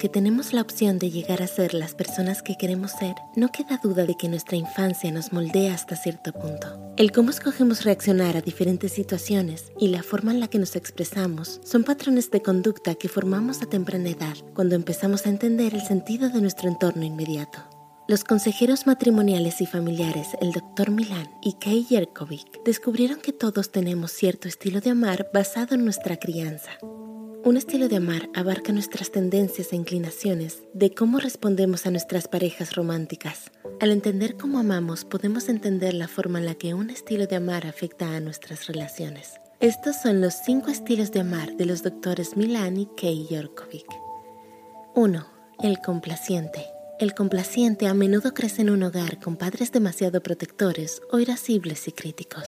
Aunque tenemos la opción de llegar a ser las personas que queremos ser, no queda duda de que nuestra infancia nos moldea hasta cierto punto. El cómo escogemos reaccionar a diferentes situaciones y la forma en la que nos expresamos son patrones de conducta que formamos a temprana edad, cuando empezamos a entender el sentido de nuestro entorno inmediato. Los consejeros matrimoniales y familiares, el Dr. Milan y Kay Yerkovic, descubrieron que todos tenemos cierto estilo de amar basado en nuestra crianza. Un estilo de amar abarca nuestras tendencias e inclinaciones de cómo respondemos a nuestras parejas románticas. Al entender cómo amamos, podemos entender la forma en la que un estilo de amar afecta a nuestras relaciones. Estos son los cinco estilos de amar de los doctores Milan y Kay Yorkovic. 1. El complaciente. El complaciente a menudo crece en un hogar con padres demasiado protectores o irascibles y críticos.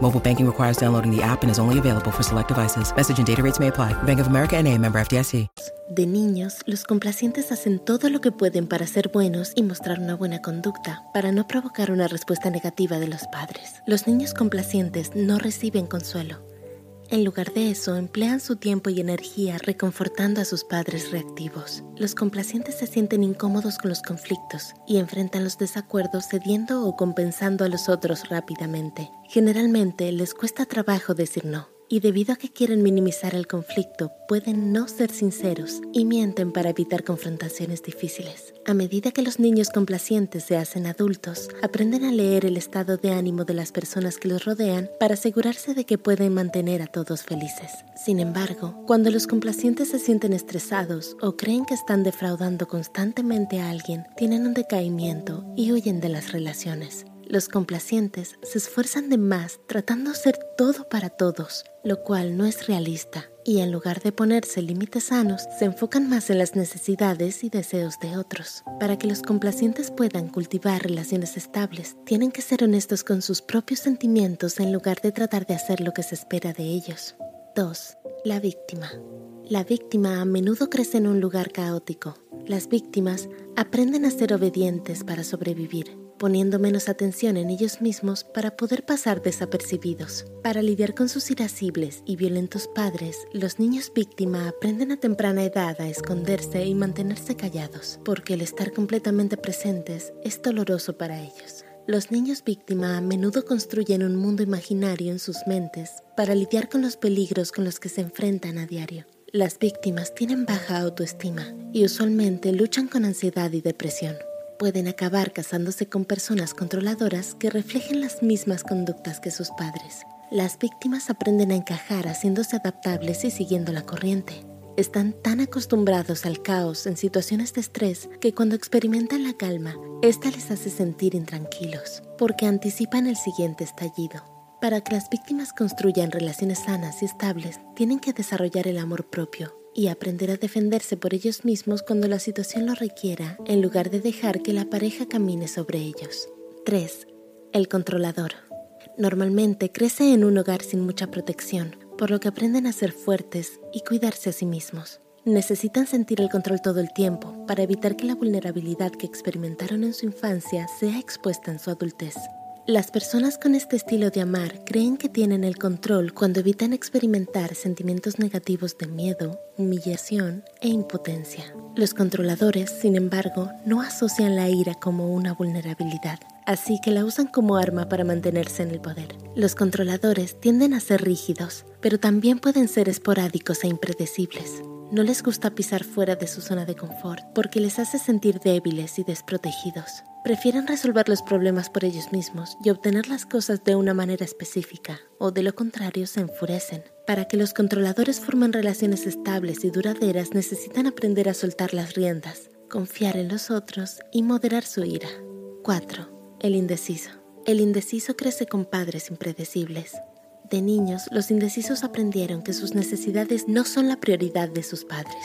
Mobile banking requires downloading the app and is only available for select devices. Message and data rates may apply. Bank of America and a member FDIC. De niños, los complacientes hacen todo lo que pueden para ser buenos y mostrar una buena conducta, para no provocar una respuesta negativa de los padres. Los niños complacientes no reciben consuelo. En lugar de eso, emplean su tiempo y energía reconfortando a sus padres reactivos. Los complacientes se sienten incómodos con los conflictos y enfrentan los desacuerdos cediendo o compensando a los otros rápidamente. Generalmente les cuesta trabajo decir no y debido a que quieren minimizar el conflicto, pueden no ser sinceros y mienten para evitar confrontaciones difíciles. A medida que los niños complacientes se hacen adultos, aprenden a leer el estado de ánimo de las personas que los rodean para asegurarse de que pueden mantener a todos felices. Sin embargo, cuando los complacientes se sienten estresados o creen que están defraudando constantemente a alguien, tienen un decaimiento y huyen de las relaciones. Los complacientes se esfuerzan de más tratando de ser todo para todos, lo cual no es realista, y en lugar de ponerse límites sanos, se enfocan más en las necesidades y deseos de otros. Para que los complacientes puedan cultivar relaciones estables, tienen que ser honestos con sus propios sentimientos en lugar de tratar de hacer lo que se espera de ellos. 2. La víctima. La víctima a menudo crece en un lugar caótico. Las víctimas aprenden a ser obedientes para sobrevivir poniendo menos atención en ellos mismos para poder pasar desapercibidos. Para lidiar con sus irascibles y violentos padres, los niños víctima aprenden a temprana edad a esconderse y mantenerse callados, porque el estar completamente presentes es doloroso para ellos. Los niños víctima a menudo construyen un mundo imaginario en sus mentes para lidiar con los peligros con los que se enfrentan a diario. Las víctimas tienen baja autoestima y usualmente luchan con ansiedad y depresión pueden acabar casándose con personas controladoras que reflejen las mismas conductas que sus padres. Las víctimas aprenden a encajar haciéndose adaptables y siguiendo la corriente. Están tan acostumbrados al caos en situaciones de estrés que cuando experimentan la calma, esta les hace sentir intranquilos, porque anticipan el siguiente estallido. Para que las víctimas construyan relaciones sanas y estables, tienen que desarrollar el amor propio, y aprender a defenderse por ellos mismos cuando la situación lo requiera, en lugar de dejar que la pareja camine sobre ellos. 3. El controlador. Normalmente crece en un hogar sin mucha protección, por lo que aprenden a ser fuertes y cuidarse a sí mismos. Necesitan sentir el control todo el tiempo para evitar que la vulnerabilidad que experimentaron en su infancia sea expuesta en su adultez. Las personas con este estilo de amar creen que tienen el control cuando evitan experimentar sentimientos negativos de miedo, humillación e impotencia. Los controladores, sin embargo, no asocian la ira como una vulnerabilidad, así que la usan como arma para mantenerse en el poder. Los controladores tienden a ser rígidos, pero también pueden ser esporádicos e impredecibles. No les gusta pisar fuera de su zona de confort porque les hace sentir débiles y desprotegidos. Prefieren resolver los problemas por ellos mismos y obtener las cosas de una manera específica, o de lo contrario se enfurecen. Para que los controladores formen relaciones estables y duraderas necesitan aprender a soltar las riendas, confiar en los otros y moderar su ira. 4. El indeciso. El indeciso crece con padres impredecibles. De niños, los indecisos aprendieron que sus necesidades no son la prioridad de sus padres.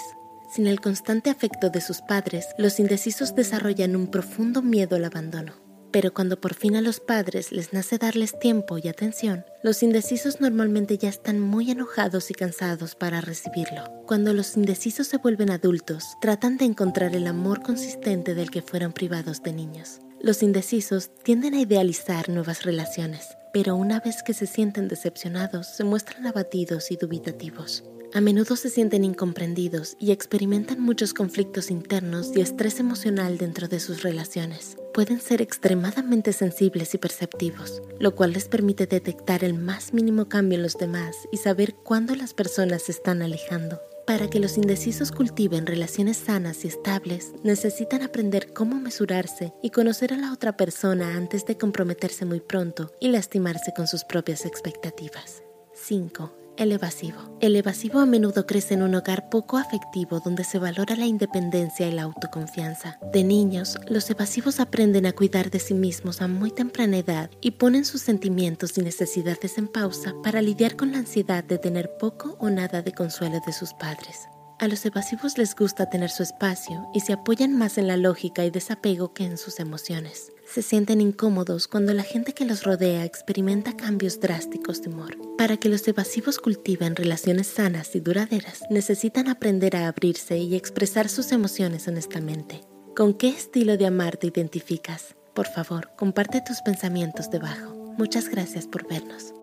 Sin el constante afecto de sus padres, los indecisos desarrollan un profundo miedo al abandono. Pero cuando por fin a los padres les nace darles tiempo y atención, los indecisos normalmente ya están muy enojados y cansados para recibirlo. Cuando los indecisos se vuelven adultos, tratan de encontrar el amor consistente del que fueron privados de niños. Los indecisos tienden a idealizar nuevas relaciones, pero una vez que se sienten decepcionados, se muestran abatidos y dubitativos. A menudo se sienten incomprendidos y experimentan muchos conflictos internos y estrés emocional dentro de sus relaciones. Pueden ser extremadamente sensibles y perceptivos, lo cual les permite detectar el más mínimo cambio en los demás y saber cuándo las personas se están alejando. Para que los indecisos cultiven relaciones sanas y estables, necesitan aprender cómo mesurarse y conocer a la otra persona antes de comprometerse muy pronto y lastimarse con sus propias expectativas. 5. El evasivo. El evasivo a menudo crece en un hogar poco afectivo donde se valora la independencia y la autoconfianza. De niños, los evasivos aprenden a cuidar de sí mismos a muy temprana edad y ponen sus sentimientos y necesidades en pausa para lidiar con la ansiedad de tener poco o nada de consuelo de sus padres. A los evasivos les gusta tener su espacio y se apoyan más en la lógica y desapego que en sus emociones. Se sienten incómodos cuando la gente que los rodea experimenta cambios drásticos de humor. Para que los evasivos cultiven relaciones sanas y duraderas, necesitan aprender a abrirse y expresar sus emociones honestamente. ¿Con qué estilo de amar te identificas? Por favor, comparte tus pensamientos debajo. Muchas gracias por vernos.